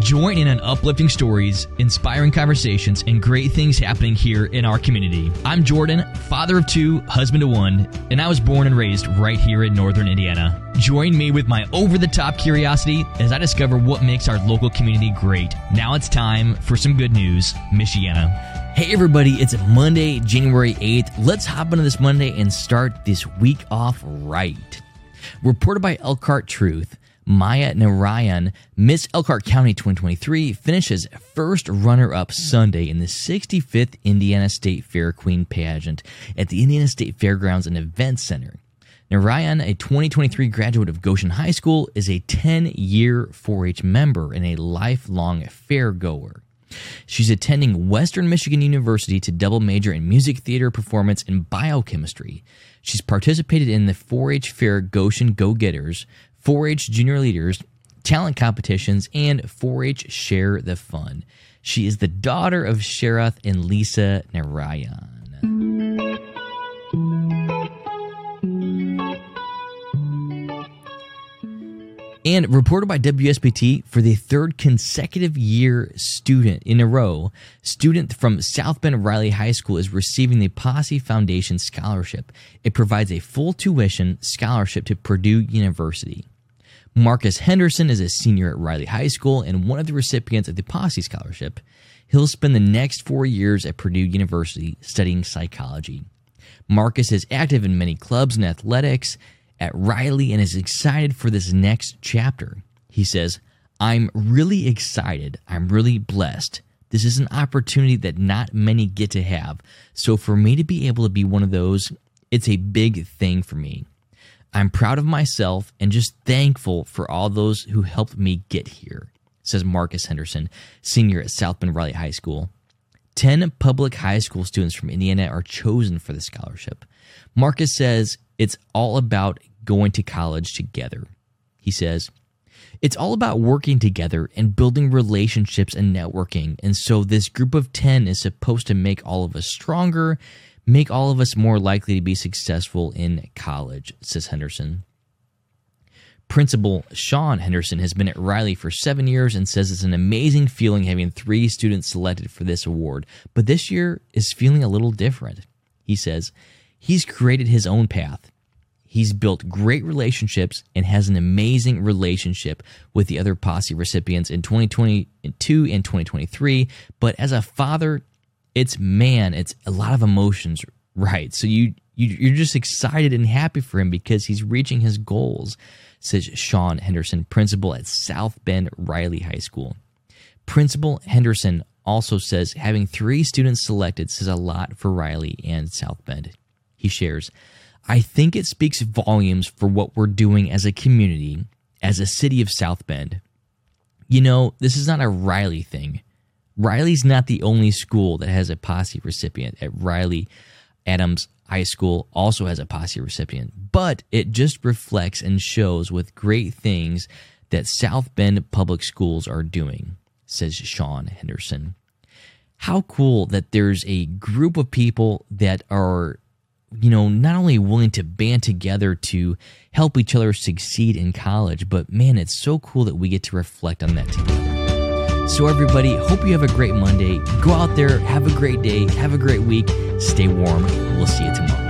Join in on uplifting stories, inspiring conversations, and great things happening here in our community. I'm Jordan, father of two, husband of one, and I was born and raised right here in northern Indiana. Join me with my over the top curiosity as I discover what makes our local community great. Now it's time for some good news, Michiana. Hey everybody, it's Monday, January 8th. Let's hop into this Monday and start this week off right. Reported by Elkhart Truth. Maya Narayan, Miss Elkhart County 2023, finishes first runner up Sunday in the 65th Indiana State Fair Queen pageant at the Indiana State Fairgrounds and Event Center. Narayan, a 2023 graduate of Goshen High School, is a 10 year 4 H member and a lifelong fair goer. She's attending Western Michigan University to double major in music theater performance and biochemistry. She's participated in the 4 H Fair Goshen Go Getters, 4 H Junior Leaders, talent competitions, and 4 H Share the Fun. She is the daughter of Sharath and Lisa Narayan. And reported by WSBT for the third consecutive year student in a row, student from South Bend Riley High School is receiving the Posse Foundation Scholarship. It provides a full tuition scholarship to Purdue University. Marcus Henderson is a senior at Riley High School and one of the recipients of the Posse Scholarship. He'll spend the next four years at Purdue University studying psychology. Marcus is active in many clubs and athletics at Riley and is excited for this next chapter. He says, I'm really excited. I'm really blessed. This is an opportunity that not many get to have. So for me to be able to be one of those, it's a big thing for me. I'm proud of myself and just thankful for all those who helped me get here, says Marcus Henderson, senior at South Bend Riley High School. 10 public high school students from Indiana are chosen for the scholarship. Marcus says it's all about going to college together. He says, it's all about working together and building relationships and networking. And so this group of 10 is supposed to make all of us stronger, make all of us more likely to be successful in college, says Henderson. Principal Sean Henderson has been at Riley for seven years and says it's an amazing feeling having three students selected for this award, but this year is feeling a little different. He says he's created his own path. He's built great relationships and has an amazing relationship with the other posse recipients in 2022 and 2023. But as a father, it's man, it's a lot of emotions, right? So you, you you're just excited and happy for him because he's reaching his goals says Sean Henderson, principal at South Bend Riley High School. Principal Henderson also says having three students selected says a lot for Riley and South Bend. He shares, I think it speaks volumes for what we're doing as a community, as a city of South Bend. You know, this is not a Riley thing. Riley's not the only school that has a posse recipient at Riley Adams High School also has a posse recipient, but it just reflects and shows with great things that South Bend public schools are doing, says Sean Henderson. How cool that there's a group of people that are, you know, not only willing to band together to help each other succeed in college, but man, it's so cool that we get to reflect on that together. So, everybody, hope you have a great Monday. Go out there, have a great day, have a great week, stay warm. We'll see you tomorrow.